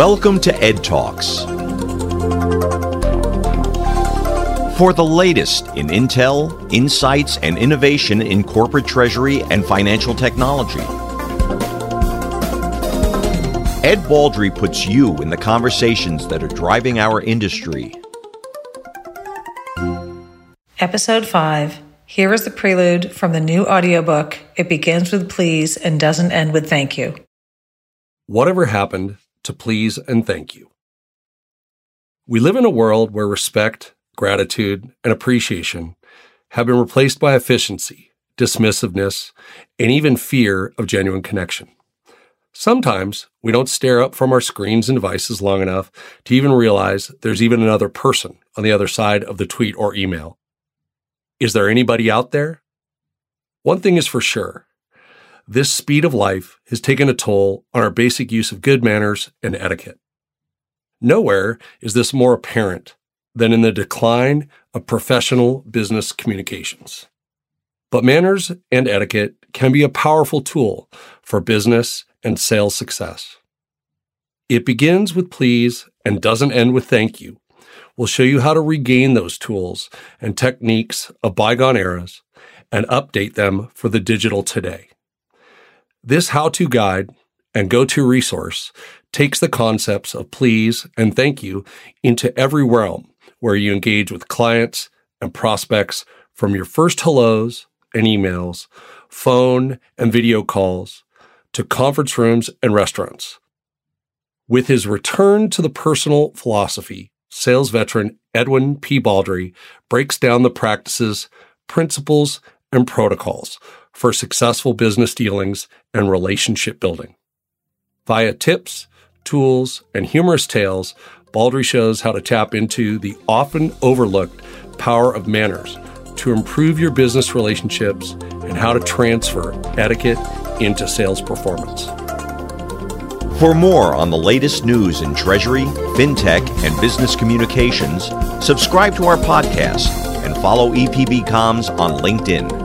Welcome to Ed Talks. For the latest in intel, insights, and innovation in corporate treasury and financial technology. Ed Baldry puts you in the conversations that are driving our industry. Episode 5. Here is the prelude from the new audiobook. It begins with please and doesn't end with thank you. Whatever happened to please and thank you? We live in a world where respect, gratitude, and appreciation have been replaced by efficiency, dismissiveness, and even fear of genuine connection. Sometimes we don't stare up from our screens and devices long enough to even realize there's even another person on the other side of the tweet or email. Is there anybody out there? One thing is for sure. This speed of life has taken a toll on our basic use of good manners and etiquette. Nowhere is this more apparent than in the decline of professional business communications. But manners and etiquette can be a powerful tool for business and sales success. It begins with please and doesn't end with thank you. We'll show you how to regain those tools and techniques of bygone eras and update them for the digital today. This how to guide and go to resource takes the concepts of please and thank you into every realm where you engage with clients and prospects from your first hellos and emails, phone and video calls, to conference rooms and restaurants. With his return to the personal philosophy, sales veteran Edwin P. Baldry breaks down the practices, principles, and protocols for successful business dealings and relationship building. Via tips, tools, and humorous tales, Baldry shows how to tap into the often overlooked power of manners to improve your business relationships and how to transfer etiquette into sales performance. For more on the latest news in treasury, fintech, and business communications, subscribe to our podcast and follow EPB Comms on LinkedIn.